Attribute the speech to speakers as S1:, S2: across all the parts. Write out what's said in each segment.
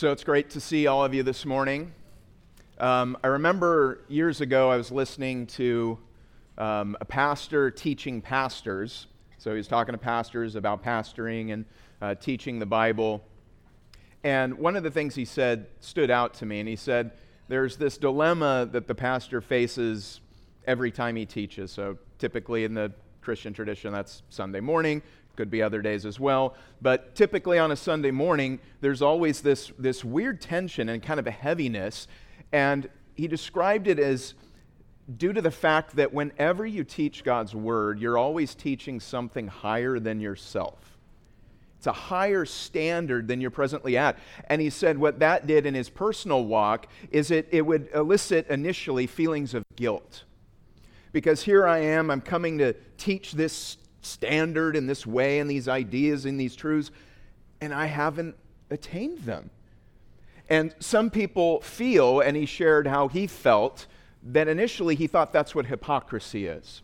S1: So it's great to see all of you this morning. Um, I remember years ago I was listening to um, a pastor teaching pastors. So he was talking to pastors about pastoring and uh, teaching the Bible. And one of the things he said stood out to me. And he said, There's this dilemma that the pastor faces every time he teaches. So typically in the Christian tradition, that's Sunday morning. Could be other days as well. But typically on a Sunday morning, there's always this, this weird tension and kind of a heaviness. And he described it as due to the fact that whenever you teach God's word, you're always teaching something higher than yourself. It's a higher standard than you're presently at. And he said what that did in his personal walk is it, it would elicit initially feelings of guilt. Because here I am, I'm coming to teach this standard in this way and these ideas and these truths, and I haven't attained them. And some people feel, and he shared how he felt, that initially he thought that's what hypocrisy is.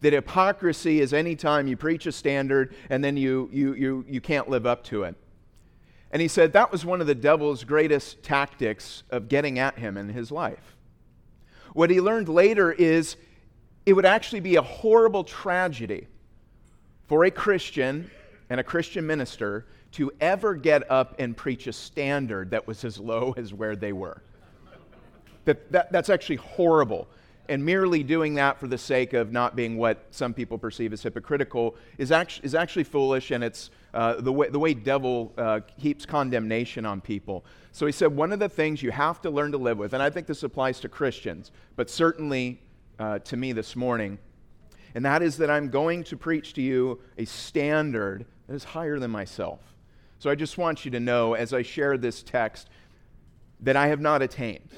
S1: That hypocrisy is any time you preach a standard and then you, you, you, you can't live up to it. And he said that was one of the devil's greatest tactics of getting at him in his life. What he learned later is it would actually be a horrible tragedy for a Christian and a Christian minister to ever get up and preach a standard that was as low as where they were. That, that, that's actually horrible. And merely doing that for the sake of not being what some people perceive as hypocritical is actually, is actually foolish, and it's uh, the, way, the way devil uh, heaps condemnation on people. So he said, one of the things you have to learn to live with, and I think this applies to Christians, but certainly uh, to me this morning, and that is that I'm going to preach to you a standard that is higher than myself. So I just want you to know as I share this text that I have not attained.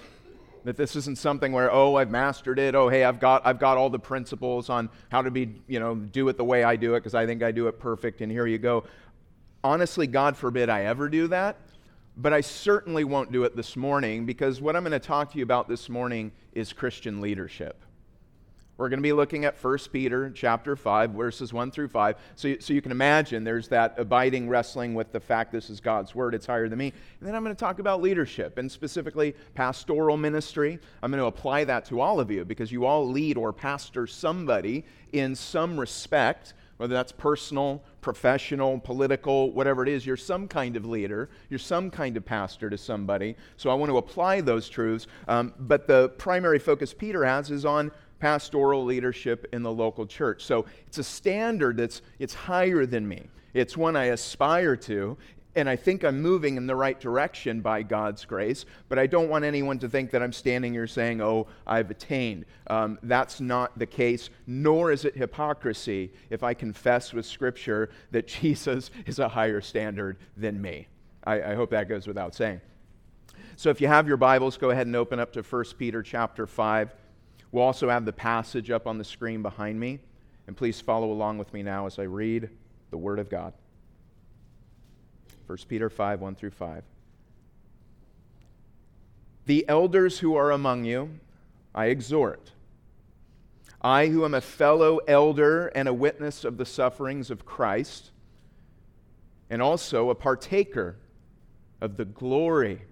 S1: That this isn't something where, oh, I've mastered it. Oh, hey, I've got, I've got all the principles on how to be, you know, do it the way I do it because I think I do it perfect, and here you go. Honestly, God forbid I ever do that, but I certainly won't do it this morning because what I'm going to talk to you about this morning is Christian leadership. We're going to be looking at 1 Peter chapter 5, verses 1 through 5. So you, so you can imagine there's that abiding wrestling with the fact this is God's word, it's higher than me. And then I'm going to talk about leadership and specifically pastoral ministry. I'm going to apply that to all of you because you all lead or pastor somebody in some respect whether that's personal, professional, political, whatever it is, you're some kind of leader, you're some kind of pastor to somebody. So I want to apply those truths. Um, but the primary focus Peter has is on pastoral leadership in the local church. So it's a standard that's it's higher than me. It's one I aspire to, and I think I'm moving in the right direction by God's grace, but I don't want anyone to think that I'm standing here saying, oh, I've attained. Um, that's not the case, nor is it hypocrisy if I confess with Scripture that Jesus is a higher standard than me. I, I hope that goes without saying. So if you have your Bibles, go ahead and open up to 1 Peter chapter 5. We'll also have the passage up on the screen behind me. And please follow along with me now as I read the Word of God. 1 Peter 5 1 through 5. The elders who are among you, I exhort. I, who am a fellow elder and a witness of the sufferings of Christ, and also a partaker of the glory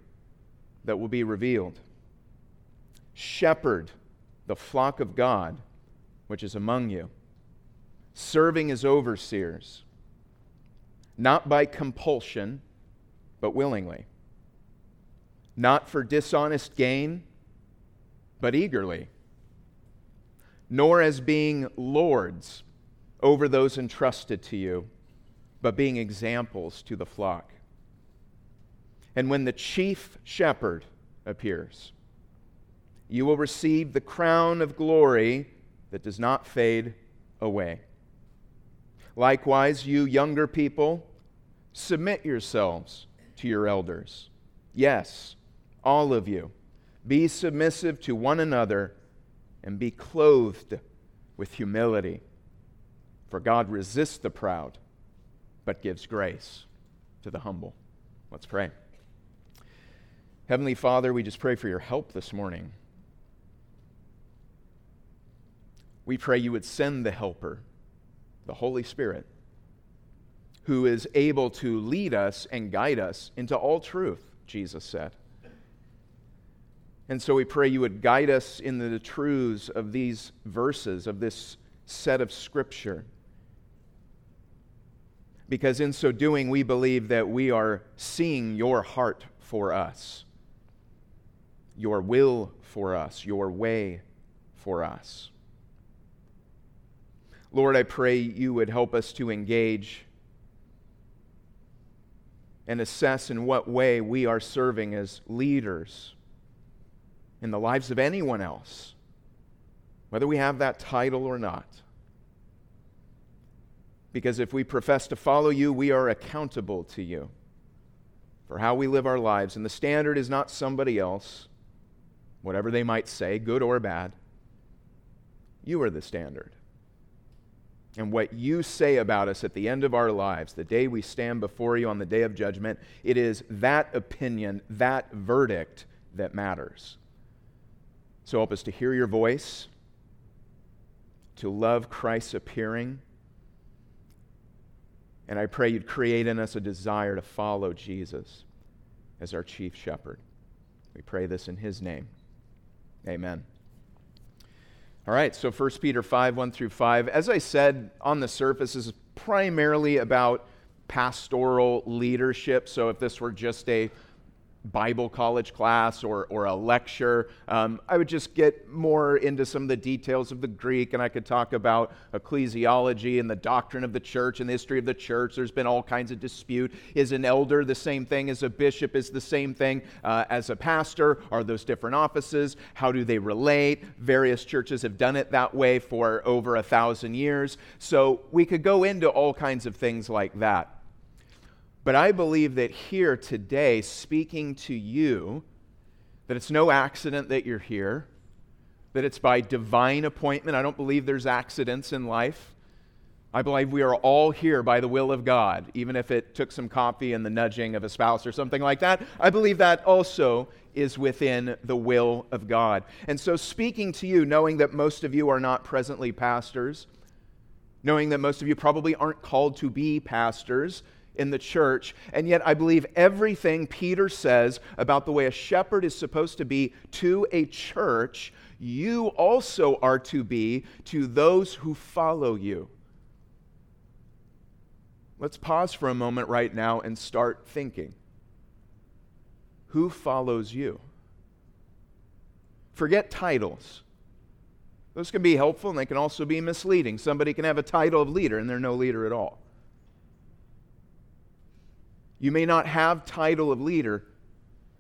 S1: that will be revealed. Shepherd the flock of God which is among you, serving as overseers, not by compulsion, but willingly, not for dishonest gain, but eagerly, nor as being lords over those entrusted to you, but being examples to the flock. And when the chief shepherd appears, you will receive the crown of glory that does not fade away. Likewise, you younger people, submit yourselves to your elders. Yes, all of you, be submissive to one another and be clothed with humility. For God resists the proud, but gives grace to the humble. Let's pray. Heavenly Father, we just pray for your help this morning. We pray you would send the Helper, the Holy Spirit, who is able to lead us and guide us into all truth. Jesus said. And so we pray you would guide us in the truths of these verses, of this set of Scripture. Because in so doing, we believe that we are seeing your heart for us, your will for us, your way for us. Lord, I pray you would help us to engage and assess in what way we are serving as leaders in the lives of anyone else, whether we have that title or not. Because if we profess to follow you, we are accountable to you for how we live our lives. And the standard is not somebody else, whatever they might say, good or bad. You are the standard. And what you say about us at the end of our lives, the day we stand before you on the day of judgment, it is that opinion, that verdict that matters. So help us to hear your voice, to love Christ's appearing. And I pray you'd create in us a desire to follow Jesus as our chief shepherd. We pray this in his name. Amen. All right, so 1 Peter 5, 1 through 5. As I said, on the surface, is primarily about pastoral leadership. So if this were just a Bible college class or, or a lecture. Um, I would just get more into some of the details of the Greek, and I could talk about ecclesiology and the doctrine of the church and the history of the church. There's been all kinds of dispute. Is an elder the same thing as a bishop? Is the same thing uh, as a pastor? Are those different offices? How do they relate? Various churches have done it that way for over a thousand years. So we could go into all kinds of things like that. But I believe that here today, speaking to you, that it's no accident that you're here, that it's by divine appointment. I don't believe there's accidents in life. I believe we are all here by the will of God, even if it took some coffee and the nudging of a spouse or something like that. I believe that also is within the will of God. And so, speaking to you, knowing that most of you are not presently pastors, knowing that most of you probably aren't called to be pastors, in the church. And yet, I believe everything Peter says about the way a shepherd is supposed to be to a church, you also are to be to those who follow you. Let's pause for a moment right now and start thinking. Who follows you? Forget titles. Those can be helpful and they can also be misleading. Somebody can have a title of leader and they're no leader at all. You may not have title of leader,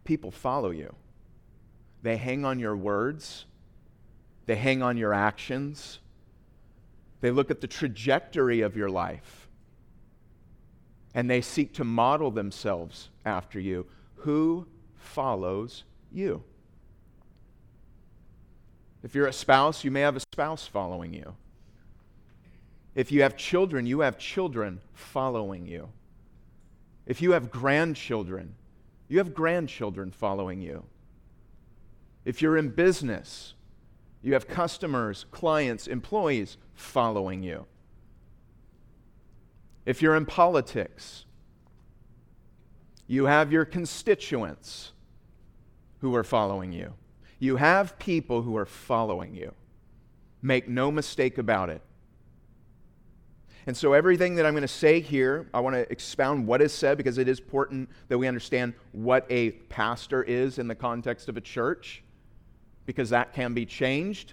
S1: people follow you. They hang on your words, they hang on your actions, they look at the trajectory of your life, and they seek to model themselves after you. Who follows you? If you're a spouse, you may have a spouse following you. If you have children, you have children following you. If you have grandchildren, you have grandchildren following you. If you're in business, you have customers, clients, employees following you. If you're in politics, you have your constituents who are following you. You have people who are following you. Make no mistake about it. And so, everything that I'm going to say here, I want to expound what is said because it is important that we understand what a pastor is in the context of a church, because that can be changed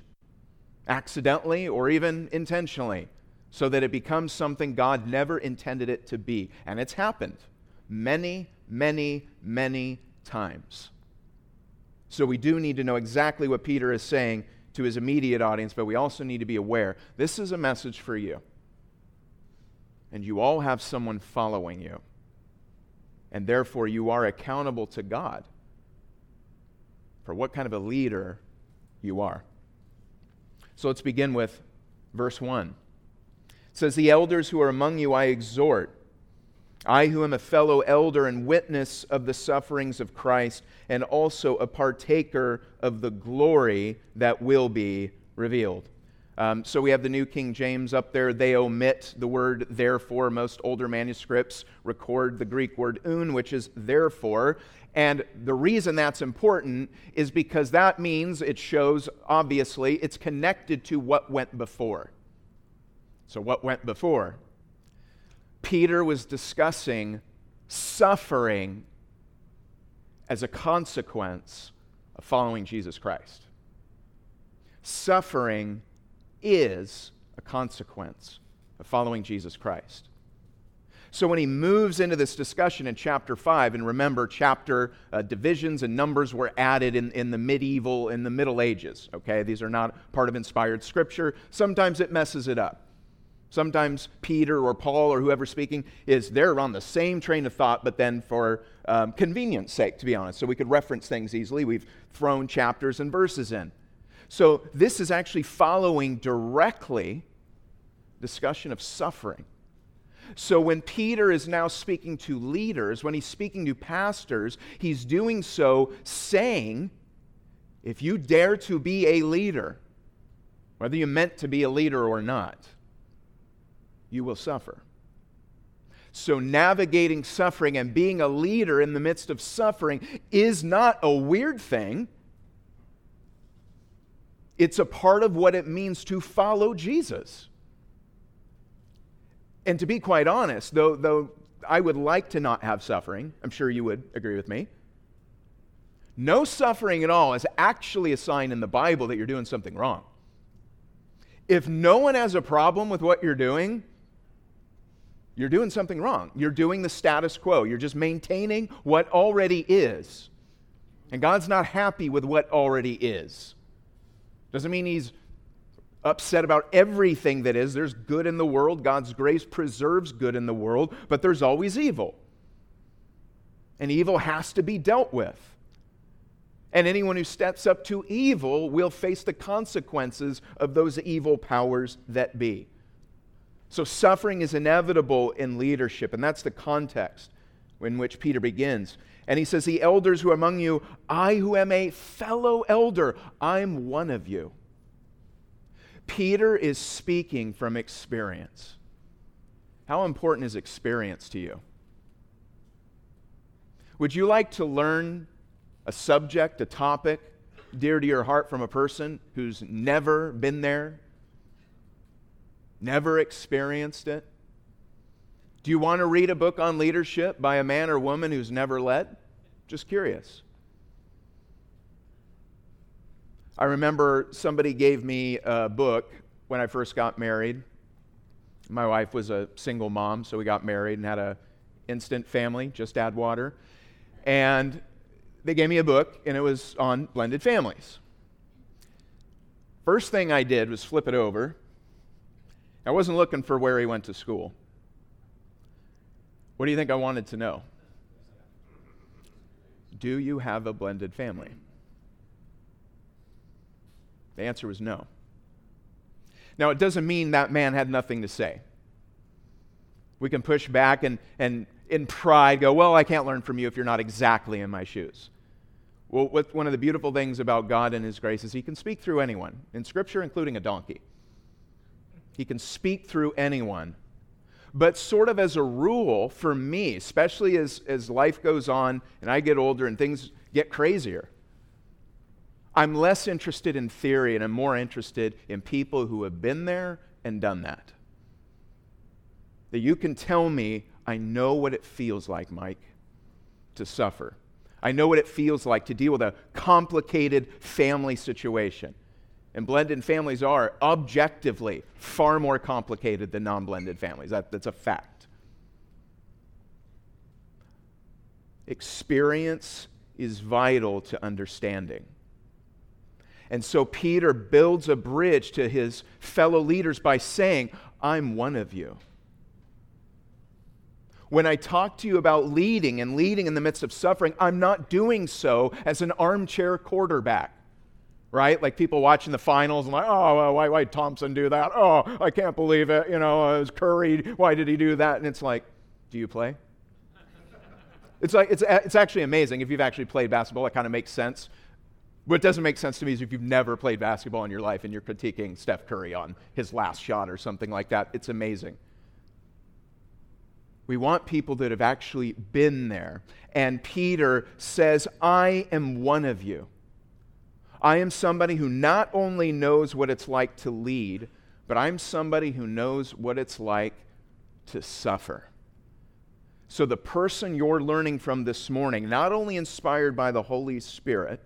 S1: accidentally or even intentionally so that it becomes something God never intended it to be. And it's happened many, many, many times. So, we do need to know exactly what Peter is saying to his immediate audience, but we also need to be aware this is a message for you and you all have someone following you. And therefore, you are accountable to God for what kind of a leader you are. So let's begin with verse 1. It says, The elders who are among you I exhort, I who am a fellow elder and witness of the sufferings of Christ, and also a partaker of the glory that will be revealed. Um, so we have the New King James up there. They omit the word therefore. Most older manuscripts record the Greek word oun, which is therefore. And the reason that's important is because that means it shows, obviously, it's connected to what went before. So, what went before? Peter was discussing suffering as a consequence of following Jesus Christ. Suffering is a consequence of following Jesus Christ. So when he moves into this discussion in chapter 5, and remember, chapter uh, divisions and numbers were added in, in the medieval, in the Middle Ages, okay? These are not part of inspired scripture. Sometimes it messes it up. Sometimes Peter or Paul or whoever speaking is they're on the same train of thought, but then for um, convenience sake, to be honest, so we could reference things easily, we've thrown chapters and verses in. So this is actually following directly discussion of suffering. So when Peter is now speaking to leaders, when he's speaking to pastors, he's doing so saying, if you dare to be a leader, whether you meant to be a leader or not, you will suffer. So, navigating suffering and being a leader in the midst of suffering is not a weird thing. It's a part of what it means to follow Jesus. And to be quite honest, though, though I would like to not have suffering, I'm sure you would agree with me. No suffering at all is actually a sign in the Bible that you're doing something wrong. If no one has a problem with what you're doing, you're doing something wrong. You're doing the status quo. You're just maintaining what already is. And God's not happy with what already is. Doesn't mean He's upset about everything that is. There's good in the world. God's grace preserves good in the world, but there's always evil. And evil has to be dealt with. And anyone who steps up to evil will face the consequences of those evil powers that be. So, suffering is inevitable in leadership, and that's the context in which Peter begins. And he says, The elders who are among you, I who am a fellow elder, I'm one of you. Peter is speaking from experience. How important is experience to you? Would you like to learn a subject, a topic dear to your heart from a person who's never been there, Never experienced it? Do you want to read a book on leadership by a man or woman who's never led? Just curious. I remember somebody gave me a book when I first got married. My wife was a single mom, so we got married and had a instant family, just add water. And they gave me a book, and it was on blended families. First thing I did was flip it over I wasn't looking for where he went to school. What do you think I wanted to know? Do you have a blended family? The answer was no. Now, it doesn't mean that man had nothing to say. We can push back and, and in pride go, Well, I can't learn from you if you're not exactly in my shoes. Well, one of the beautiful things about God and His grace is He can speak through anyone, in Scripture, including a donkey. He can speak through anyone. But, sort of as a rule, for me, especially as, as life goes on and I get older and things get crazier, I'm less interested in theory and I'm more interested in people who have been there and done that. That you can tell me, I know what it feels like, Mike, to suffer. I know what it feels like to deal with a complicated family situation. And blended families are objectively far more complicated than non blended families. That, that's a fact. Experience is vital to understanding. And so Peter builds a bridge to his fellow leaders by saying, I'm one of you. When I talk to you about leading and leading in the midst of suffering, I'm not doing so as an armchair quarterback right? Like people watching the finals and like, oh, why, why Thompson do that? Oh, I can't believe it. You know, uh, it was Curry. Why did he do that? And it's like, do you play? it's like it's, uh, it's actually amazing if you've actually played basketball. It kind of makes sense. What doesn't make sense to me is if you've never played basketball in your life and you're critiquing Steph Curry on his last shot or something like that. It's amazing. We want people that have actually been there. And Peter says, I am one of you. I am somebody who not only knows what it's like to lead, but I'm somebody who knows what it's like to suffer. So, the person you're learning from this morning, not only inspired by the Holy Spirit,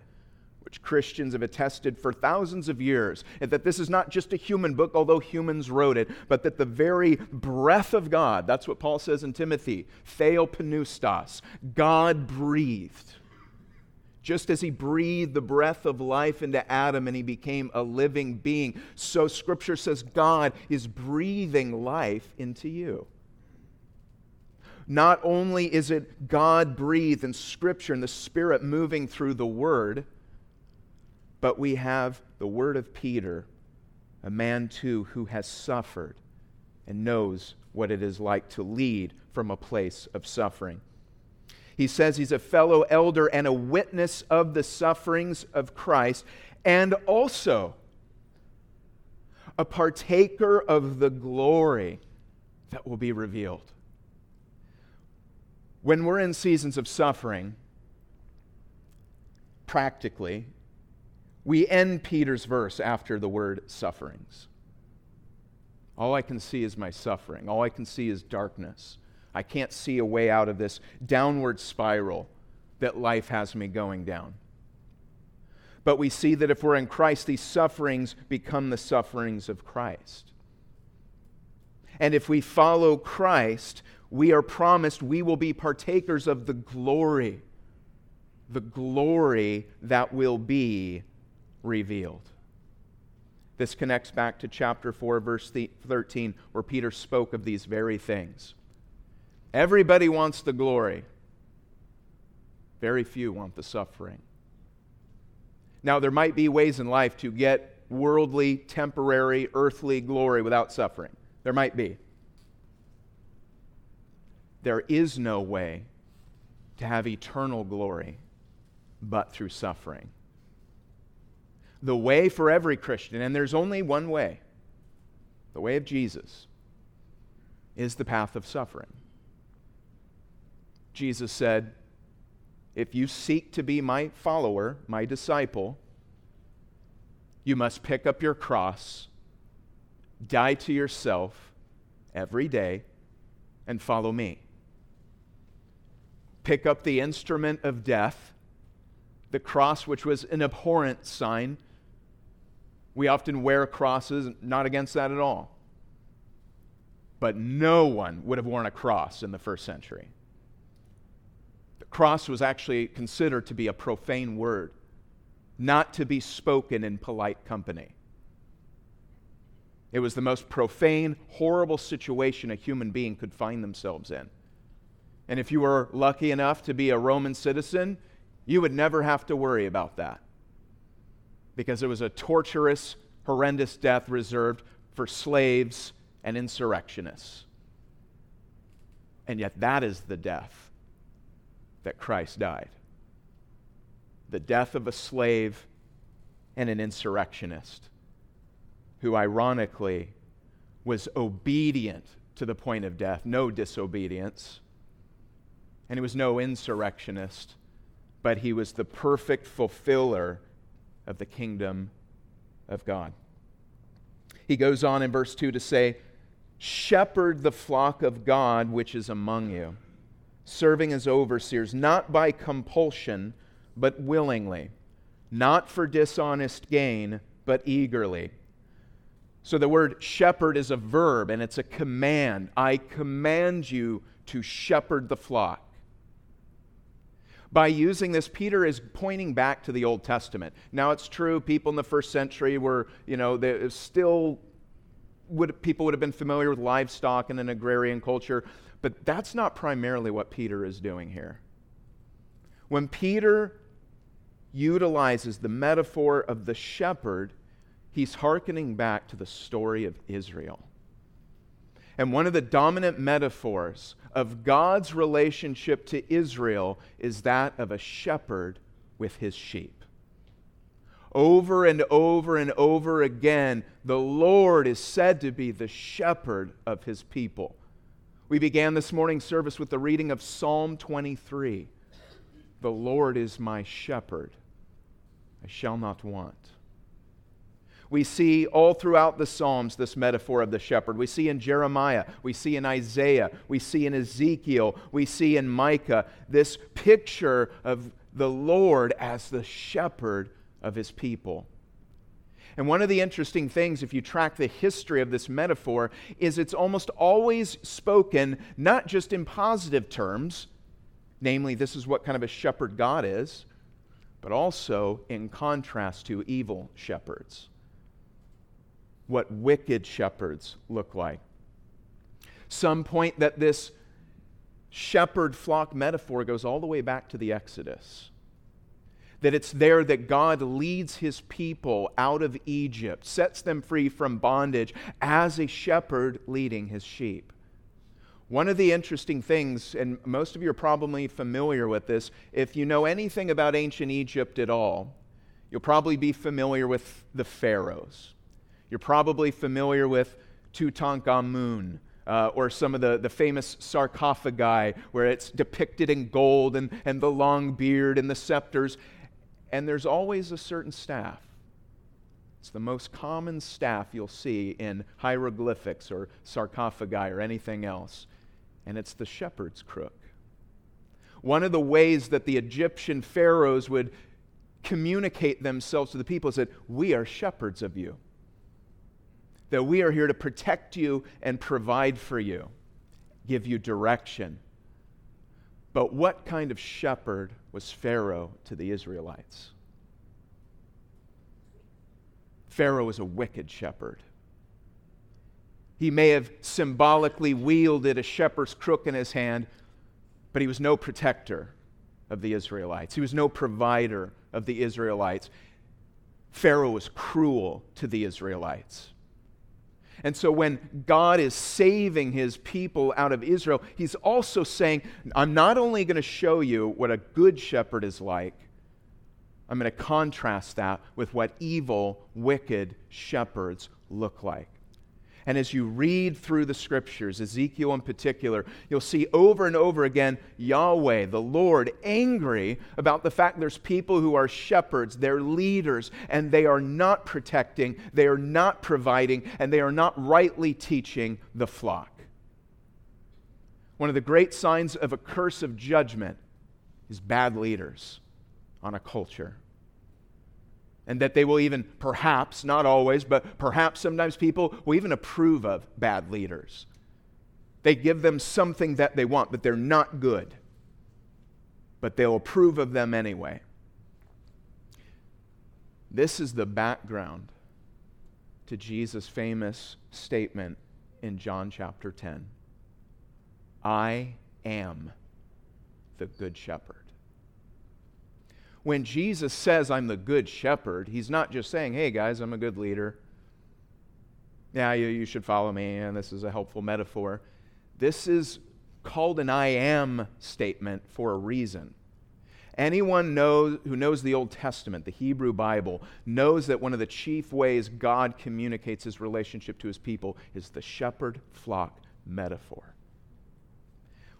S1: which Christians have attested for thousands of years, and that this is not just a human book, although humans wrote it, but that the very breath of God, that's what Paul says in Timothy, theopneustos, God breathed. Just as he breathed the breath of life into Adam and he became a living being, so Scripture says God is breathing life into you. Not only is it God breathed in Scripture and the Spirit moving through the Word, but we have the word of Peter, a man too who has suffered and knows what it is like to lead from a place of suffering. He says he's a fellow elder and a witness of the sufferings of Christ, and also a partaker of the glory that will be revealed. When we're in seasons of suffering, practically, we end Peter's verse after the word sufferings. All I can see is my suffering. All I can see is darkness. I can't see a way out of this downward spiral that life has me going down. But we see that if we're in Christ, these sufferings become the sufferings of Christ. And if we follow Christ, we are promised we will be partakers of the glory, the glory that will be revealed. This connects back to chapter 4, verse 13, where Peter spoke of these very things. Everybody wants the glory, very few want the suffering. Now, there might be ways in life to get worldly, temporary, earthly glory without suffering. There might be. There is no way to have eternal glory but through suffering the way for every Christian, and there's only one way the way of Jesus, is the path of suffering. Jesus said, If you seek to be my follower, my disciple, you must pick up your cross, die to yourself every day, and follow me. Pick up the instrument of death, the cross, which was an abhorrent sign we often wear crosses, not against that at all. But no one would have worn a cross in the first century. Cross was actually considered to be a profane word, not to be spoken in polite company. It was the most profane, horrible situation a human being could find themselves in. And if you were lucky enough to be a Roman citizen, you would never have to worry about that because it was a torturous, horrendous death reserved for slaves and insurrectionists. And yet, that is the death that Christ died the death of a slave and an insurrectionist who, ironically, was obedient to the point of death, no disobedience. And he was no insurrectionist, but he was the perfect fulfiller of the kingdom of God. He goes on in verse 2 to say, Shepherd the flock of God which is among you, serving as overseers, not by compulsion, but willingly, not for dishonest gain, but eagerly. So the word shepherd is a verb and it's a command. I command you to shepherd the flock by using this, Peter is pointing back to the Old Testament. Now, it's true, people in the first century were, you know, they still would, people would have been familiar with livestock and an agrarian culture, but that's not primarily what Peter is doing here. When Peter utilizes the metaphor of the shepherd, he's hearkening back to the story of Israel. And one of the dominant metaphors of God's relationship to Israel is that of a shepherd with his sheep. Over and over and over again, the Lord is said to be the shepherd of his people. We began this morning's service with the reading of Psalm 23. The Lord is my shepherd, I shall not want. We see all throughout the Psalms this metaphor of the shepherd. We see in Jeremiah, we see in Isaiah, we see in Ezekiel, we see in Micah this picture of the Lord as the shepherd of his people. And one of the interesting things, if you track the history of this metaphor, is it's almost always spoken not just in positive terms, namely, this is what kind of a shepherd God is, but also in contrast to evil shepherds what wicked shepherds look like. Some point that this shepherd flock metaphor goes all the way back to the Exodus. That it's there that God leads his people out of Egypt, sets them free from bondage as a shepherd leading his sheep. One of the interesting things, and most of you are probably familiar with this, if you know anything about ancient Egypt at all, you'll probably be familiar with the pharaohs. You're probably familiar with Tutankhamun. Uh, or some of the, the famous sarcophagi where it's depicted in gold and, and the long beard and the scepters. And there's always a certain staff. It's the most common staff you'll see in hieroglyphics or sarcophagi or anything else. And it's the shepherd's crook. One of the ways that the Egyptian pharaohs would communicate themselves to the people is that we are shepherds of you that we are here to protect you and provide for you, give you direction. But what kind of shepherd was Pharaoh to the Israelites? Pharaoh was a wicked shepherd. He may have symbolically wielded a shepherd's crook in his hand, but he was no protector of the Israelites. He was no provider of the Israelites. Pharaoh was cruel to the Israelites. And so when God is saving his people out of Israel, he's also saying, I'm not only going to show you what a good shepherd is like, I'm going to contrast that with what evil, wicked shepherds look like. And as you read through the scriptures, Ezekiel in particular, you'll see over and over again Yahweh, the Lord, angry about the fact there's people who are shepherds, they're leaders, and they are not protecting, they are not providing, and they are not rightly teaching the flock. One of the great signs of a curse of judgment is bad leaders on a culture and that they will even, perhaps, not always, but perhaps sometimes people will even approve of bad leaders. They give them something that they want, but they're not good. But they'll approve of them anyway. This is the background to Jesus' famous statement in John chapter 10 I am the Good Shepherd when Jesus says, I'm the good shepherd, he's not just saying, hey guys, I'm a good leader. Yeah, you, you should follow me, and this is a helpful metaphor. This is called an I am statement for a reason. Anyone knows, who knows the Old Testament, the Hebrew Bible, knows that one of the chief ways God communicates his relationship to his people is the shepherd flock metaphor.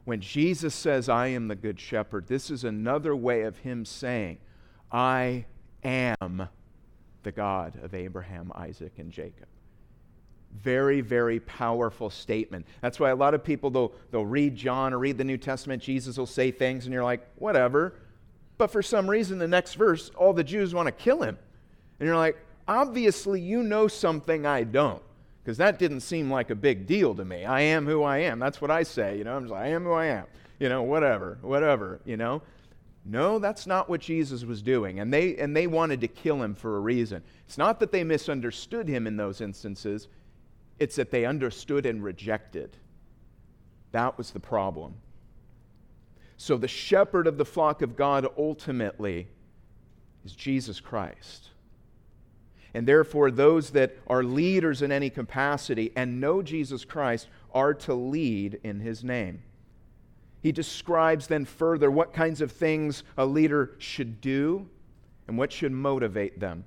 S1: When Jesus says, I am the good shepherd, this is another way of him saying, I am the God of Abraham, Isaac, and Jacob. Very, very powerful statement. That's why a lot of people, they'll, they'll read John or read the New Testament, Jesus will say things, and you're like, whatever. But for some reason, the next verse, all the Jews want to kill him. And you're like, obviously, you know something I don't because that didn't seem like a big deal to me. I am who I am. That's what I say, you know. I'm like, I am who I am. You know, whatever, whatever, you know. No, that's not what Jesus was doing. And they and they wanted to kill him for a reason. It's not that they misunderstood him in those instances. It's that they understood and rejected. That was the problem. So the shepherd of the flock of God ultimately is Jesus Christ. And therefore, those that are leaders in any capacity and know Jesus Christ are to lead in his name. He describes then further what kinds of things a leader should do and what should motivate them.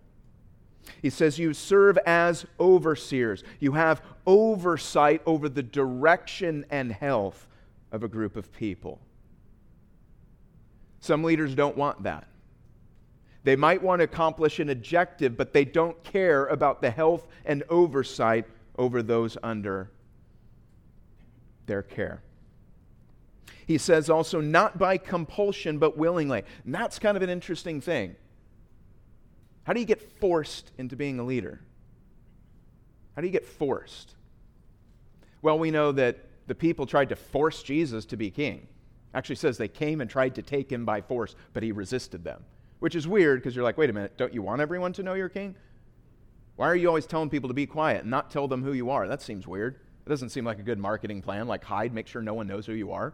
S1: He says you serve as overseers. You have oversight over the direction and health of a group of people. Some leaders don't want that. They might want to accomplish an objective, but they don't care about the health and oversight over those under their care. He says also, not by compulsion, but willingly. And that's kind of an interesting thing. How do you get forced into being a leader? How do you get forced? Well, we know that the people tried to force Jesus to be king. Actually says they came and tried to take him by force, but he resisted them. Which is weird because you're like, wait a minute, don't you want everyone to know you're king? Why are you always telling people to be quiet and not tell them who you are? That seems weird. It doesn't seem like a good marketing plan, like hide, make sure no one knows who you are.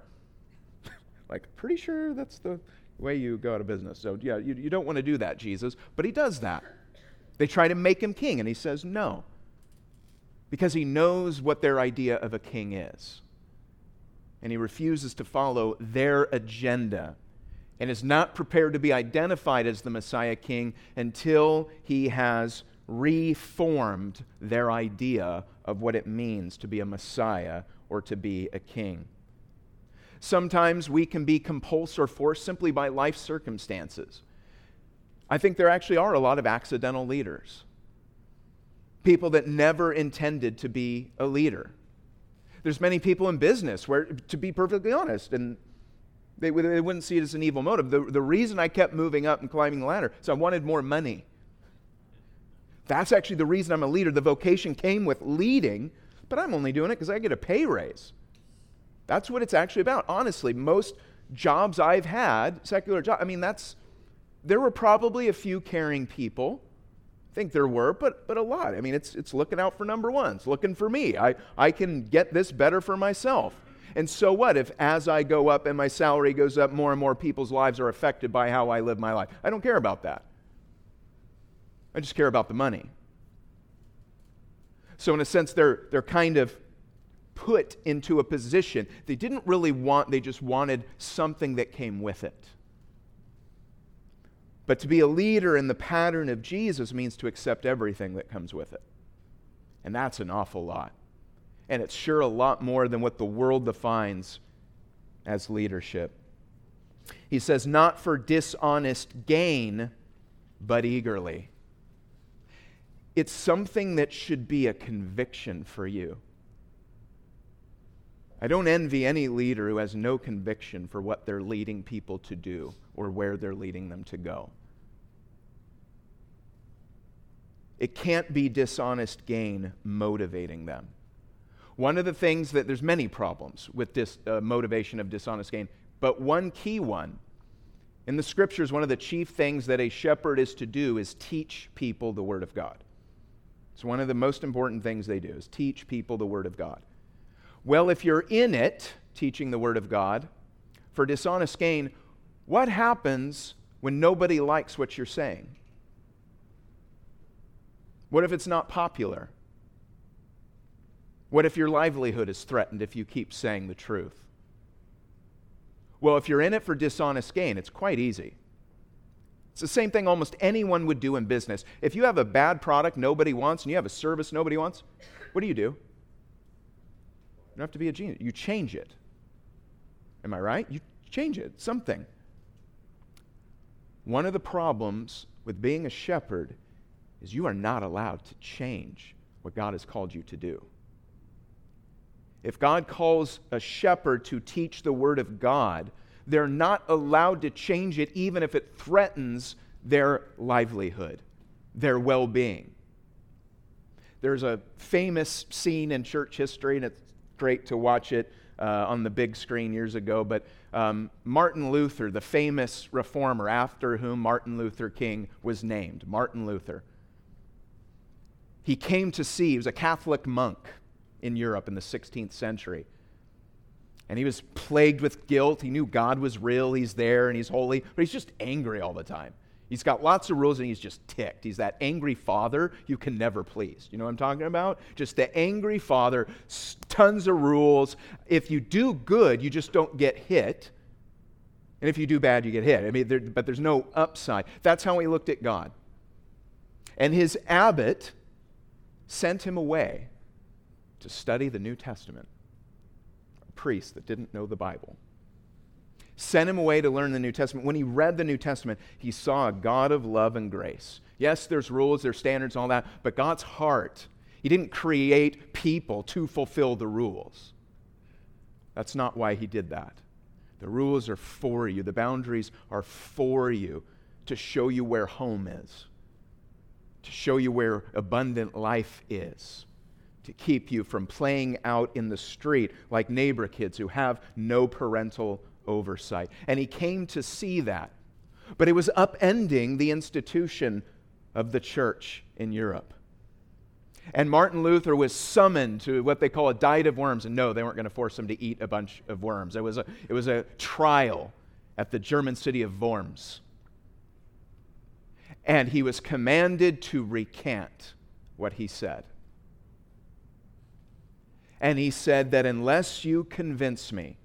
S1: like, pretty sure that's the way you go out of business. So, yeah, you, you don't want to do that, Jesus. But he does that. They try to make him king, and he says no. Because he knows what their idea of a king is. And he refuses to follow their agenda and is not prepared to be identified as the Messiah king until he has reformed their idea of what it means to be a Messiah or to be a king. Sometimes we can be compulsed or forced simply by life circumstances. I think there actually are a lot of accidental leaders, people that never intended to be a leader. There's many people in business where, to be perfectly honest, and they, they wouldn't see it as an evil motive. The, the reason I kept moving up and climbing the ladder is I wanted more money. That's actually the reason I'm a leader. The vocation came with leading, but I'm only doing it because I get a pay raise. That's what it's actually about. Honestly, most jobs I've had, secular jobs, I mean, that's, there were probably a few caring people. I think there were, but, but a lot. I mean, it's, it's looking out for number one. It's looking for me. I, I can get this better for myself. And so what if as I go up and my salary goes up, more and more people's lives are affected by how I live my life? I don't care about that. I just care about the money. So, in a sense, they're, they're kind of put into a position. They didn't really want, they just wanted something that came with it. But to be a leader in the pattern of Jesus means to accept everything that comes with it. And that's an awful lot. And it's sure a lot more than what the world defines as leadership. He says, not for dishonest gain, but eagerly. It's something that should be a conviction for you. I don't envy any leader who has no conviction for what they're leading people to do or where they're leading them to go. It can't be dishonest gain motivating them. One of the things that there's many problems with this uh, motivation of dishonest gain, but one key one in the scriptures, one of the chief things that a shepherd is to do is teach people the Word of God. It's one of the most important things they do is teach people the Word of God. Well, if you're in it, teaching the Word of God, for dishonest gain, what happens when nobody likes what you're saying? What if it's not popular? What if your livelihood is threatened if you keep saying the truth? Well, if you're in it for dishonest gain, it's quite easy. It's the same thing almost anyone would do in business. If you have a bad product nobody wants and you have a service nobody wants, what do you do? You don't have to be a genius. You change it. Am I right? You change it, something. One of the problems with being a shepherd is you are not allowed to change what God has called you to do. If God calls a shepherd to teach the word of God, they're not allowed to change it even if it threatens their livelihood, their well being. There's a famous scene in church history, and it's great to watch it uh, on the big screen years ago. But um, Martin Luther, the famous reformer after whom Martin Luther King was named, Martin Luther, he came to see, he was a Catholic monk in Europe in the 16th century. And he was plagued with guilt. He knew God was real, he's there, and he's holy, but he's just angry all the time. He's got lots of rules and he's just ticked. He's that angry father you can never please. You know what I'm talking about? Just the angry father, tons of rules. If you do good, you just don't get hit. And if you do bad, you get hit. I mean, there, but there's no upside. That's how he looked at God. And his abbot sent him away to study the New Testament. A priest that didn't know the Bible. Sent him away to learn the New Testament. When he read the New Testament, he saw a God of love and grace. Yes, there's rules, there's standards, all that, but God's heart. He didn't create people to fulfill the rules. That's not why he did that. The rules are for you, the boundaries are for you to show you where home is, to show you where abundant life is, to keep you from playing out in the street like neighbor kids who have no parental oversight. And he came to see that. But it was upending the institution of the church in Europe. And Martin Luther was summoned to what they call a diet of worms. And no, they weren't going to force him to eat a bunch of worms. It was a, it was a trial at the German city of Worms. And he was commanded to recant what he said. And he said that unless you convince me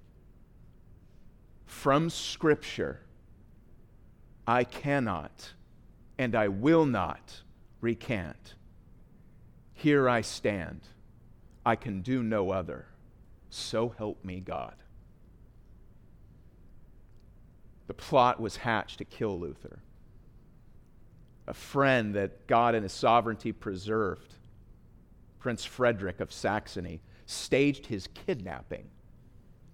S1: from Scripture, I cannot and I will not recant. Here I stand. I can do no other. So help me God. The plot was hatched to kill Luther. A friend that God in his sovereignty preserved, Prince Frederick of Saxony, staged his kidnapping,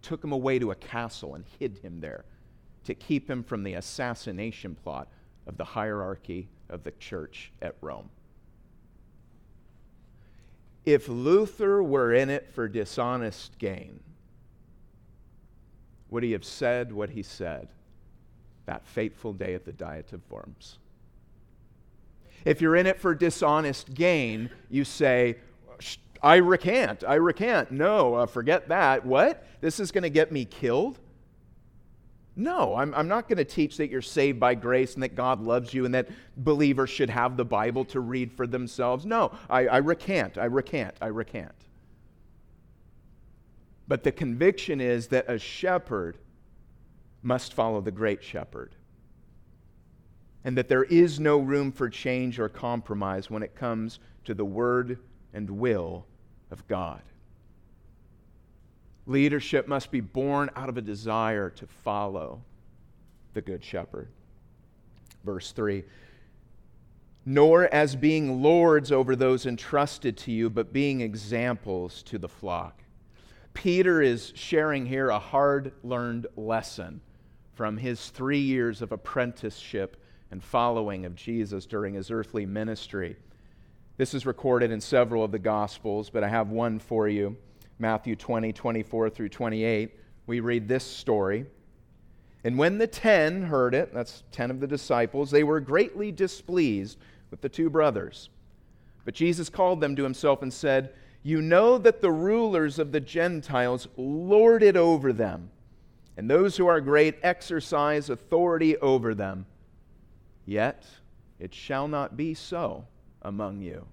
S1: took him away to a castle, and hid him there to keep him from the assassination plot of the hierarchy of the church at Rome. If Luther were in it for dishonest gain, would he have said what he said that fateful day at the Diet of Worms? If you're in it for dishonest gain, you say, I recant, I recant. No, uh, forget that. What? This is going to get me killed? No, I'm, I'm not going to teach that you're saved by grace and that God loves you and that believers should have the Bible to read for themselves. No, I, I recant, I recant, I recant. But the conviction is that a shepherd must follow the great shepherd. And that there is no room for change or compromise when it comes to the word and will of God. Leadership must be born out of a desire to follow the Good Shepherd. Verse 3 Nor as being lords over those entrusted to you, but being examples to the flock. Peter is sharing here a hard learned lesson from his three years of apprenticeship and following of Jesus during his earthly ministry. This is recorded in several of the Gospels, but I have one for you. Matthew 20, 24 through 28, we read this story. And when the ten heard it, that's ten of the disciples, they were greatly displeased with the two brothers. But Jesus called them to himself and said, You know that the rulers of the Gentiles lord it over them, and those who are great exercise authority over them. Yet it shall not be so among you.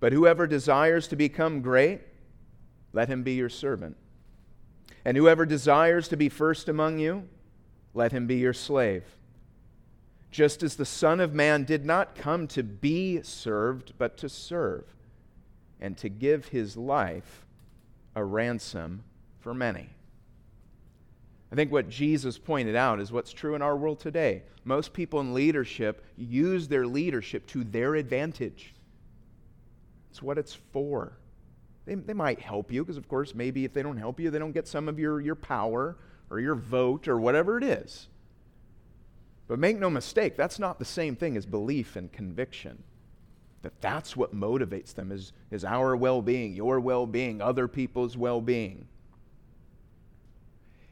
S1: But whoever desires to become great, let him be your servant. And whoever desires to be first among you, let him be your slave. Just as the Son of Man did not come to be served, but to serve, and to give his life a ransom for many. I think what Jesus pointed out is what's true in our world today. Most people in leadership use their leadership to their advantage. It's what it's for. They, they might help you, because of course, maybe if they don't help you, they don't get some of your, your power or your vote or whatever it is. But make no mistake, that's not the same thing as belief and conviction. That that's what motivates them is, is our well-being, your well-being, other people's well-being.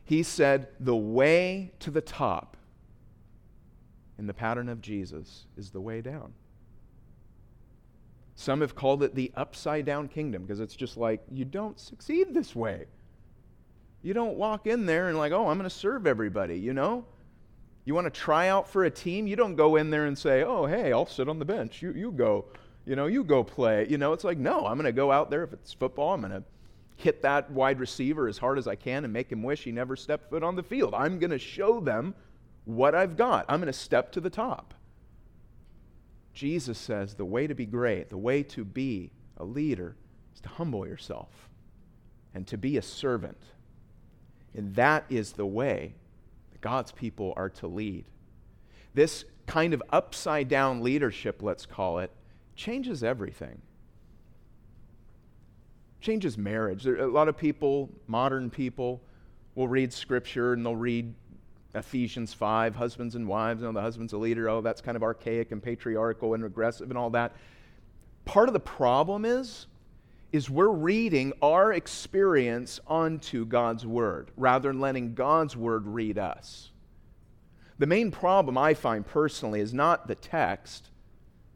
S1: He said, the way to the top in the pattern of Jesus is the way down. Some have called it the upside down kingdom because it's just like you don't succeed this way. You don't walk in there and, like, oh, I'm going to serve everybody, you know? You want to try out for a team? You don't go in there and say, oh, hey, I'll sit on the bench. You, you go, you know, you go play. You know, it's like, no, I'm going to go out there. If it's football, I'm going to hit that wide receiver as hard as I can and make him wish he never stepped foot on the field. I'm going to show them what I've got. I'm going to step to the top. Jesus says the way to be great, the way to be a leader, is to humble yourself and to be a servant. And that is the way that God's people are to lead. This kind of upside down leadership, let's call it, changes everything. Changes marriage. There, a lot of people, modern people, will read scripture and they'll read Ephesians 5, husbands and wives. You know, the husband's a leader. Oh, that's kind of archaic and patriarchal and regressive and all that. Part of the problem is, is we're reading our experience onto God's word rather than letting God's word read us. The main problem I find personally is not the text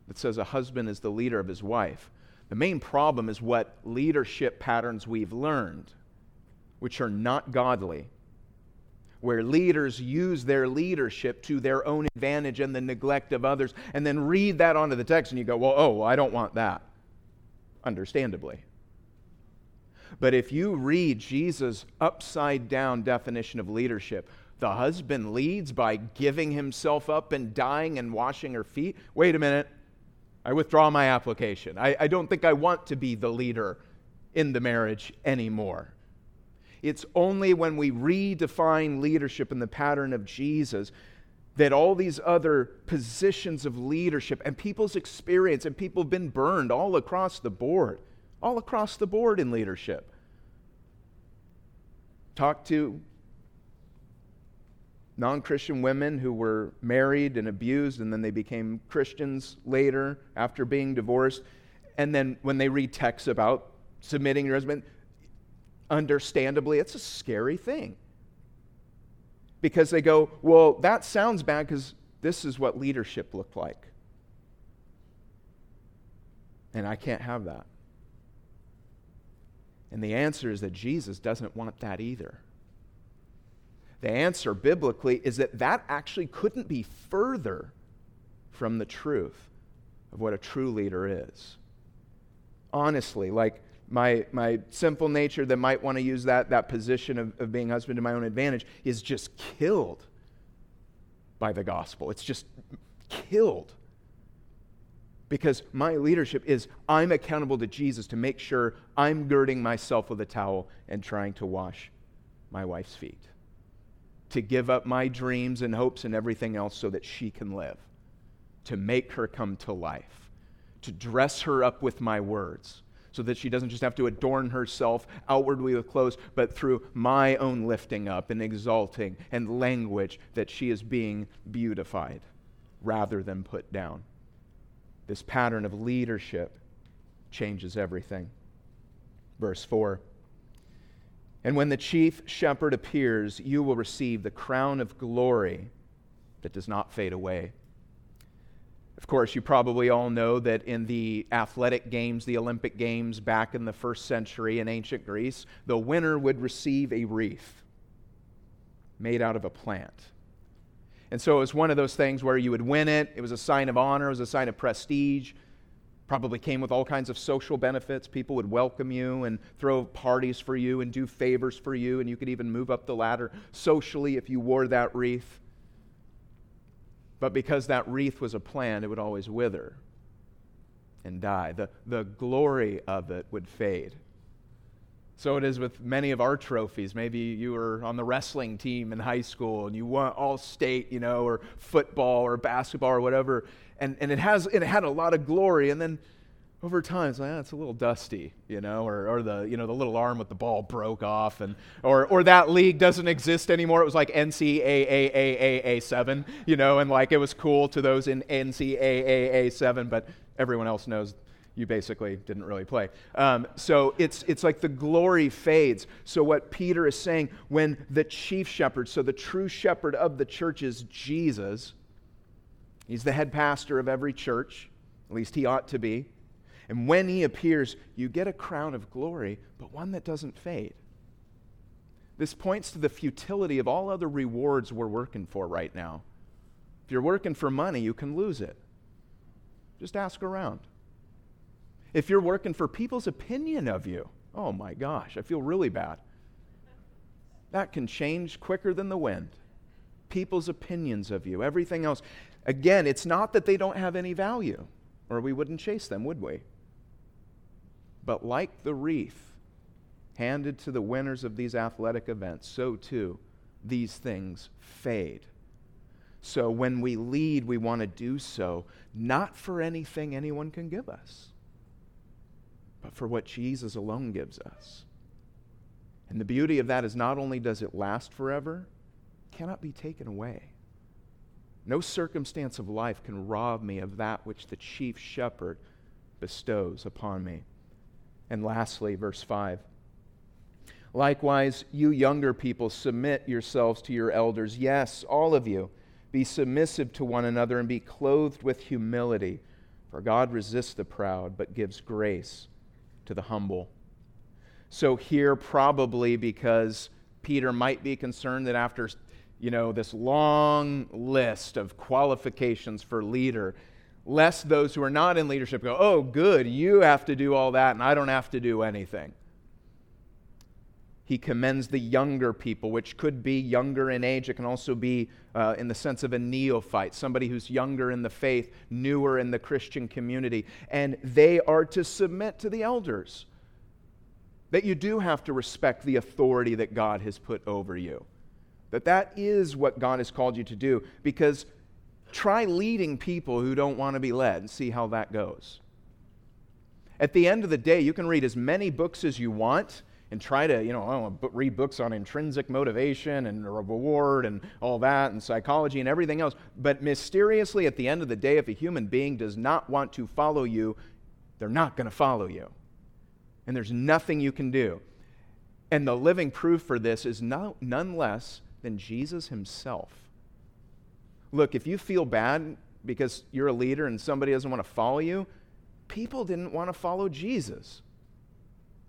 S1: that says a husband is the leader of his wife. The main problem is what leadership patterns we've learned, which are not godly where leaders use their leadership to their own advantage and the neglect of others, and then read that onto the text and you go, well, oh, I don't want that. Understandably. But if you read Jesus' upside down definition of leadership, the husband leads by giving himself up and dying and washing her feet. Wait a minute. I withdraw my application. I, I don't think I want to be the leader in the marriage anymore. It's only when we redefine leadership in the pattern of Jesus that all these other positions of leadership and people's experience and people have been burned all across the board, all across the board in leadership. Talk to non Christian women who were married and abused, and then they became Christians later after being divorced. And then when they read texts about submitting your husband, understandably, it's a scary thing. Because they go, well, that sounds bad because this is what leadership looked like. And I can't have that. And the answer is that Jesus doesn't want that either. The answer biblically is that that actually couldn't be further from the truth of what a true leader is. Honestly, like my, my simple nature that might want to use that, that position of, of being husband to my own advantage is just killed by the gospel. It's just killed. Because my leadership is I'm accountable to Jesus to make sure I'm girding myself with a towel and trying to wash my wife's feet. To give up my dreams and hopes and everything else so that she can live. To make her come to life. To dress her up with my words so that she doesn't just have to adorn herself outwardly with clothes, but through my own lifting up and exalting and language that she is being beautified rather than put down. This pattern of leadership changes everything. Verse 4 And when the chief shepherd appears, you will receive the crown of glory that does not fade away. Of course, you probably all know that in the athletic games, the Olympic Games back in the first century in ancient Greece, the winner would receive a wreath made out of a plant. And so it was one of those things where you would win it, it was a sign of honor, it was a sign of prestige. Probably came with all kinds of social benefits. People would welcome you and throw parties for you and do favors for you, and you could even move up the ladder socially if you wore that wreath. But because that wreath was a plant, it would always wither and die. The, the glory of it would fade. So it is with many of our trophies. Maybe you were on the wrestling team in high school and you won all state, you know, or football or basketball or whatever. And, and it, has, it had a lot of glory. And then over time, it's like, ah, it's a little dusty, you know, or, or the, you know, the little arm with the ball broke off, and, or, or that league doesn't exist anymore. It was like NCAA 7, you know, and like it was cool to those in NCAA 7, but everyone else knows you basically didn't really play. Um, so it's, it's like the glory fades. So, what Peter is saying, when the chief shepherd, so the true shepherd of the church is Jesus, he's the head pastor of every church, at least he ought to be. And when he appears, you get a crown of glory, but one that doesn't fade. This points to the futility of all other rewards we're working for right now. If you're working for money, you can lose it. Just ask around. If you're working for people's opinion of you, oh my gosh, I feel really bad. That can change quicker than the wind. People's opinions of you, everything else. again, it's not that they don't have any value, or we wouldn't chase them, would we? But like the wreath handed to the winners of these athletic events, so too these things fade. So when we lead, we want to do so not for anything anyone can give us, but for what Jesus alone gives us. And the beauty of that is not only does it last forever, it cannot be taken away. No circumstance of life can rob me of that which the chief shepherd bestows upon me. And lastly, verse 5. Likewise, you younger people, submit yourselves to your elders. Yes, all of you be submissive to one another and be clothed with humility. For God resists the proud, but gives grace to the humble. So, here, probably because Peter might be concerned that after you know, this long list of qualifications for leader, lest those who are not in leadership go, oh, good, you have to do all that and I don't have to do anything he commends the younger people, which could be younger in age. It can also be uh, in the sense of a neophyte, somebody who's younger in the faith, newer in the Christian community. And they are to submit to the elders. That you do have to respect the authority that God has put over you. That that is what God has called you to do. Because try leading people who don't want to be led and see how that goes. At the end of the day, you can read as many books as you want and try to, you know, oh, know, read books on intrinsic motivation and reward and all that and psychology and everything else. But mysteriously, at the end of the day, if a human being does not want to follow you, they're not going to follow you. And there's nothing you can do. And the living proof for this is no, none less than Jesus himself. Look, if you feel bad because you're a leader and somebody doesn't want to follow you, people didn't want to follow Jesus.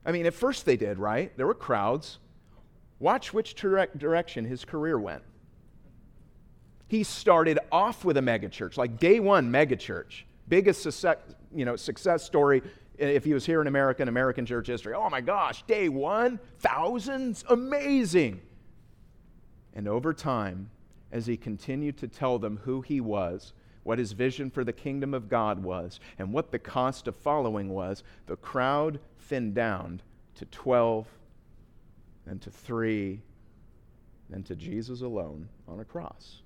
S1: I mean, at first they did, right? There were crowds. Watch which direct direction his career went. He started off with a megachurch, like day one megachurch, biggest success, you know, success story if he was here in America in American church history. Oh my gosh, day one, thousands, amazing. And over time, as he continued to tell them who he was, what his vision for the kingdom of God was, and what the cost of following was, the crowd thinned down to 12, then to three, then to Jesus alone on a cross.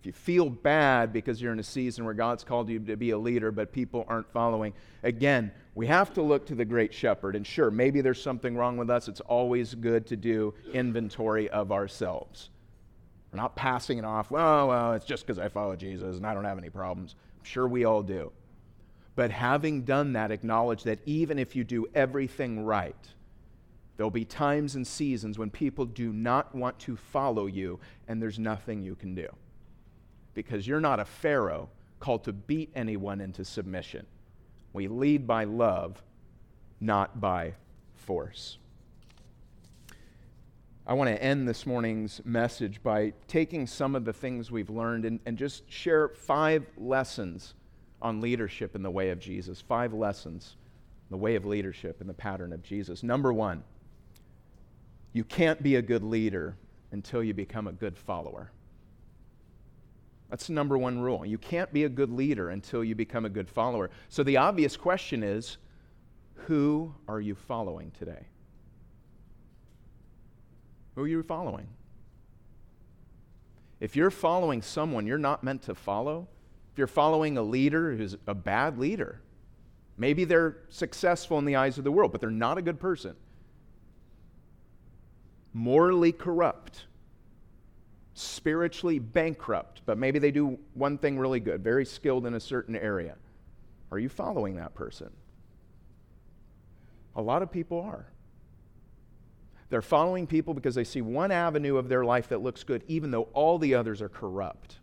S1: If you feel bad because you're in a season where God's called you to be a leader, but people aren't following, again, we have to look to the great shepherd. And sure, maybe there's something wrong with us. It's always good to do inventory of ourselves. We're not passing it off, well, well, it's just because I follow Jesus and I don't have any problems. I'm sure we all do. But having done that, acknowledge that even if you do everything right, there'll be times and seasons when people do not want to follow you and there's nothing you can do. Because you're not a Pharaoh called to beat anyone into submission. We lead by love, not by force. I want to end this morning's message by taking some of the things we've learned and, and, just share five lessons on leadership in the way of Jesus. Five lessons the way of leadership in the pattern of Jesus. Number one, you can't be a good leader until you become a good follower. That's the number one rule. You can't be a good leader until you become a good follower. So the obvious question is who are you following today? Who are you following? If you're following someone you're not meant to follow, if you're following a leader who's a bad leader, maybe they're successful in the eyes of the world, but they're not a good person, morally corrupt, spiritually bankrupt, but maybe they do one thing really good, very skilled in a certain area. Are you following that person? A lot of people are. They're following people because they see one avenue of their life that looks good, even though all the others are corrupt.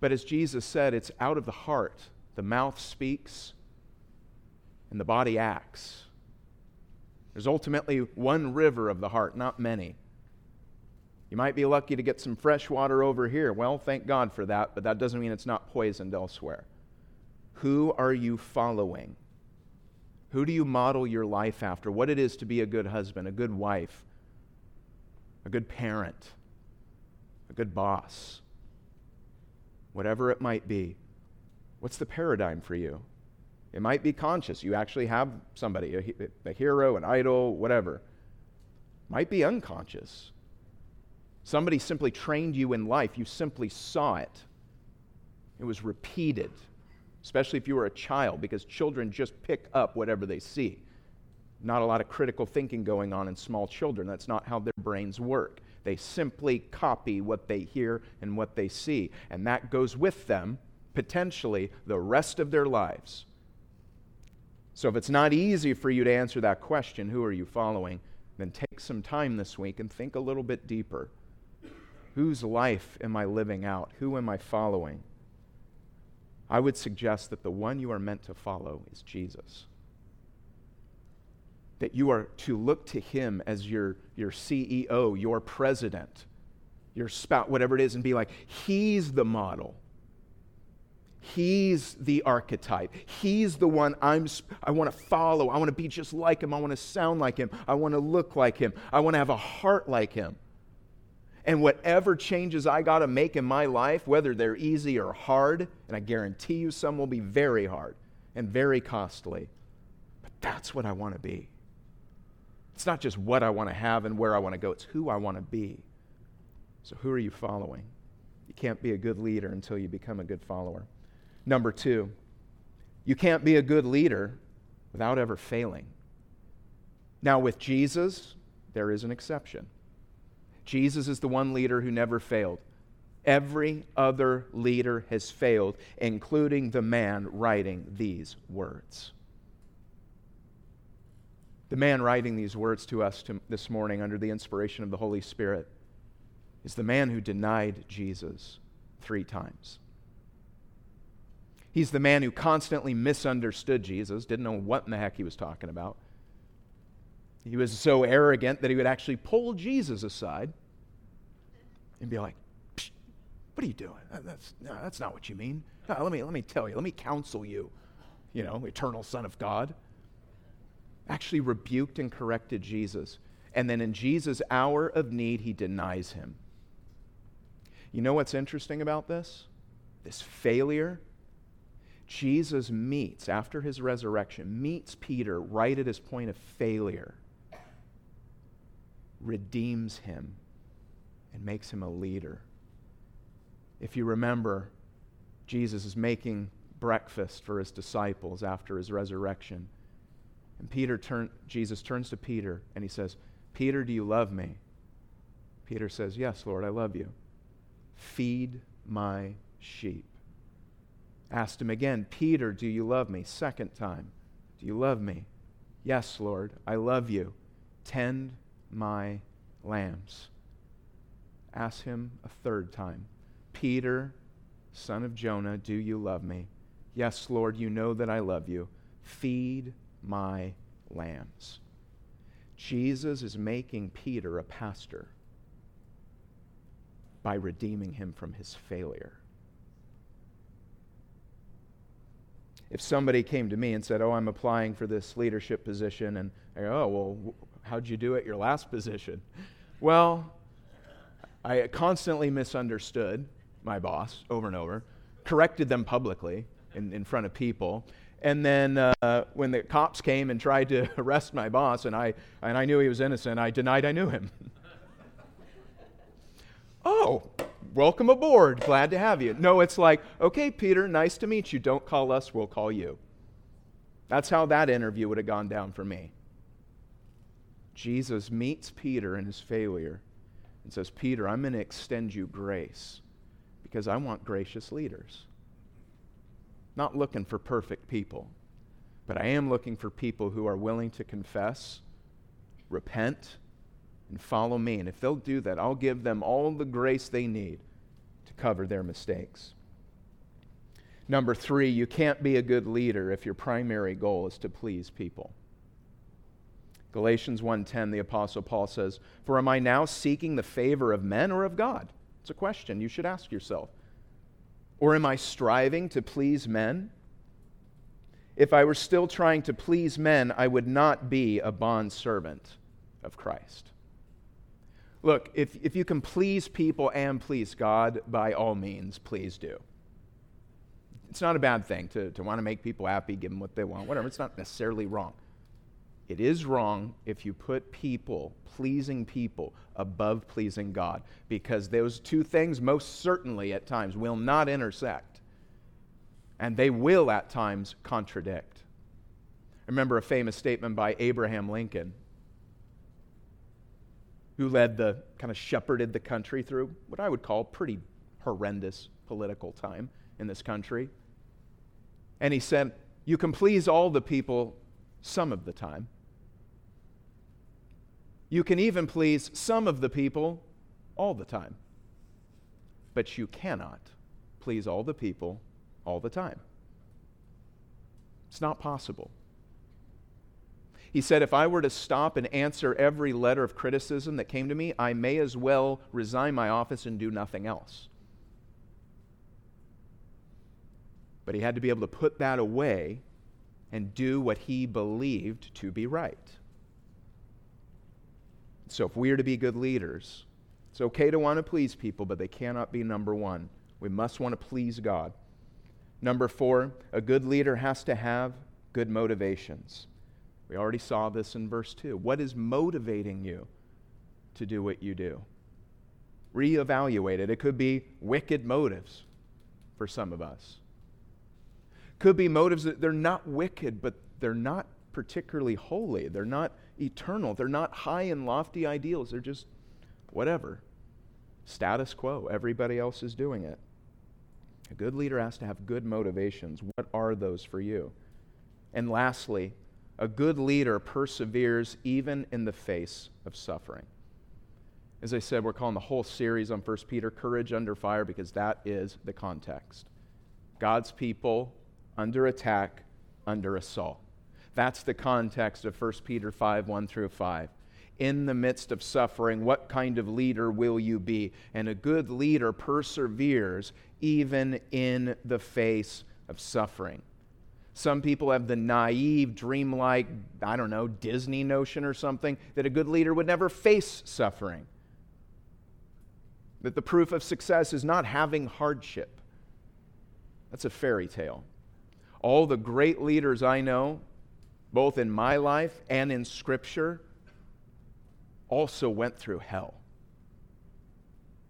S1: But as Jesus said, it's out of the heart. The mouth speaks and the body acts. There's ultimately one river of the heart, not many. You might be lucky to get some fresh water over here. Well, thank God for that, but that doesn't mean it's not poisoned elsewhere. Who are you following? Who do you model your life after? What it is to be a good husband, a good wife, a good parent? a good boss, whatever it might be. What's the paradigm for you? It might be conscious. You actually have somebody, a, a hero, an idol, whatever. Might be unconscious. Somebody simply trained you in life. You simply saw it. It was repeated, especially if you were a child, because children just pick up whatever they see. Not a lot of critical thinking going on in small children. That's not how their brains work. They simply copy what they hear and what they see. And that goes with them, potentially, the rest of their lives. So if it's not easy for you to answer that question, who are you following? Then take some time this week and think a little bit deeper. Whose life am I living out? Who am I following? I would suggest that the one you are meant to follow is Jesus. That you are to look to him as your, your CEO, your president, your spouse, whatever it is, and be like, he's the model. He's the archetype. He's the one I'm, I want to follow. I want to be just like him. I want to sound like him. I want to look like him. I want to have a heart like him. And whatever changes I got to make in my life, whether they're easy or hard, and I guarantee you some will be very hard and very costly, but that's what I want to be. It's not just what I want to have and where I want to go, it's who I want to be. So, who are you following? You can't be a good leader until you become a good follower. Number two, you can't be a good leader without ever failing. Now, with Jesus, there is an exception. Jesus is the one leader who never failed. Every other leader has failed, including the man writing these words. The man writing these words to us to, this morning under the inspiration of the Holy Spirit is the man who denied Jesus three times. He's the man who constantly misunderstood Jesus, didn't know what in the heck he was talking about. He was so arrogant that he would actually pull Jesus aside and be like, What are you doing? That's, no, that's not what you mean. No, let, me, let me tell you, let me counsel you, you know, eternal Son of God. Actually rebuked and corrected Jesus. And then in Jesus' hour of need, he denies him. You know what's interesting about this? This failure. Jesus meets, after his resurrection, meets Peter right at his point of failure redeems him and makes him a leader. If you remember, Jesus is making breakfast for his disciples after his resurrection. And Peter turn, Jesus turns to Peter and he says, Peter, do you love me? Peter says, Yes, Lord, I love you. Feed my sheep. Asked him again, Peter, do you love me? Second time, Do you love me? Yes, Lord, I love you. Tend my lambs. Ask him a third time Peter, son of Jonah, do you love me? Yes, Lord, you know that I love you. Feed my lambs. Jesus is making Peter a pastor by redeeming him from his failure. If somebody came to me and said, Oh, I'm applying for this leadership position, and I go, Oh, well, How'd you do at your last position? Well, I constantly misunderstood my boss over and over, corrected them publicly in, in front of people. And then uh, when the cops came and tried to arrest my boss, and I, and I knew he was innocent, I denied I knew him. oh, welcome aboard. Glad to have you. No, it's like, okay, Peter, nice to meet you. Don't call us, we'll call you. That's how that interview would have gone down for me. Jesus meets Peter in his failure and says, Peter, I'm going to extend you grace because I want gracious leaders. Not looking for perfect people, but I am looking for people who are willing to confess, repent, and follow me. And if they'll do that, I'll give them all the grace they need to cover their mistakes. Number three, you can't be a good leader if your primary goal is to please people. Galatians 1:10 the apostle Paul says, "For am I now seeking the favor of men or of God?" It's a question you should ask yourself. Or am I striving to please men? If I were still trying to please men, I would not be a bond servant of Christ. Look, if, if you can please people and please God, by all means, please do. It's not a bad thing to, to want to make people happy, give them what they want, whatever. It's not necessarily wrong. It is wrong if you put people, pleasing people, above pleasing God, because those two things most certainly at times will not intersect. And they will at times contradict. I remember a famous statement by Abraham Lincoln, who led the kind of shepherded the country through what I would call pretty horrendous political time in this country. And he said, You can please all the people some of the time. You can even please some of the people all the time. But you cannot please all the people all the time. It's not possible. He said, If I were to stop and answer every letter of criticism that came to me, I may as well resign my office and do nothing else. But he had to be able to put that away and do what he believed to be right. So, if we are to be good leaders, it's okay to want to please people, but they cannot be number one. We must want to please God. Number four, a good leader has to have good motivations. We already saw this in verse 2. What is motivating you to do what you do? Reevaluate it. It could be wicked motives for some of us. Could be motives that they're not wicked, but they're not particularly holy. They're not eternal. They're not high and lofty ideals. They're just whatever. Status quo. Everybody else is doing it. A good leader has to have good motivations. What are those for you? And lastly, a good leader perseveres even in the face of suffering. As I said, we're calling the whole series on 1 Peter Courage Under Fire because that is the context. God's people under attack, under assault. That's the context of 1 Peter 5 1 through 5. In the midst of suffering, what kind of leader will you be? And a good leader perseveres even in the face of suffering. Some people have the naive, dreamlike, I don't know, Disney notion or something that a good leader would never face suffering. That the proof of success is not having hardship. That's a fairy tale. All the great leaders I know, both in my life and in Scripture, also went through hell.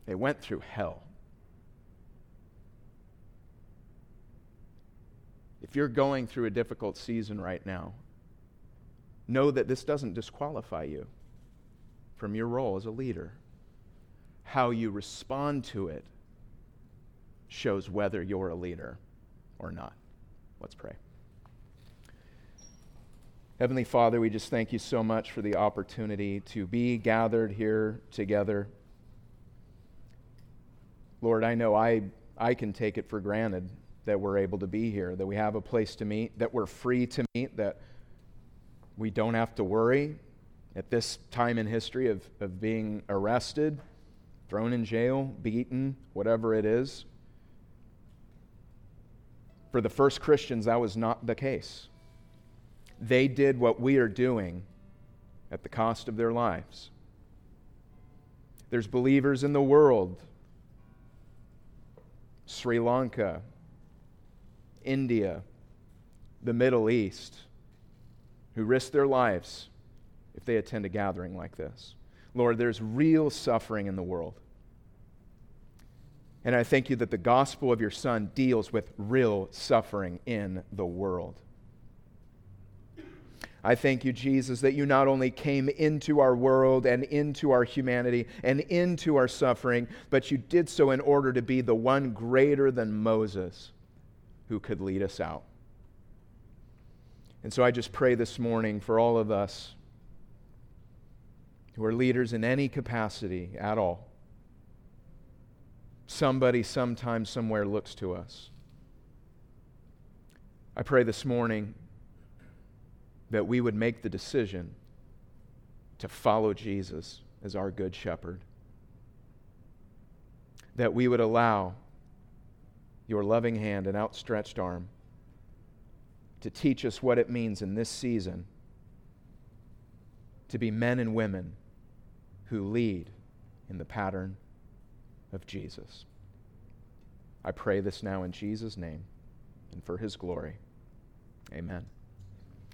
S1: They went through hell. If you're going through a difficult season right now, know that this doesn't disqualify you from your role as a leader. How you respond to it shows whether you're a leader or not. Let's pray. Heavenly Father, we just thank you so much for the opportunity to be gathered here together. Lord, I know I, I can take it for granted that we're able to be here, that we have a place to meet, that we're free to meet, that we don't have to worry at this time in history of, of being arrested, thrown in jail, beaten, whatever it is. For the first Christians, that was not the case. They did what we are doing at the cost of their lives. There's believers in the world Sri Lanka, India, the Middle East, who risk their lives if they attend a gathering like this. Lord, there's real suffering in the world. And I thank you that the gospel of your Son deals with real suffering in the world. I thank you, Jesus, that you not only came into our world and into our humanity and into our suffering, but you did so in order to be the one greater than Moses who could lead us out. And so I just pray this morning for all of us who are leaders in any capacity at all. Somebody, sometime, somewhere looks to us. I pray this morning that we would make the decision to follow Jesus as our good shepherd. That we would allow your loving hand and outstretched arm to teach us what it means in this season to be men and women who lead in the pattern of Jesus. I pray this now in Jesus' name and for his glory. Amen.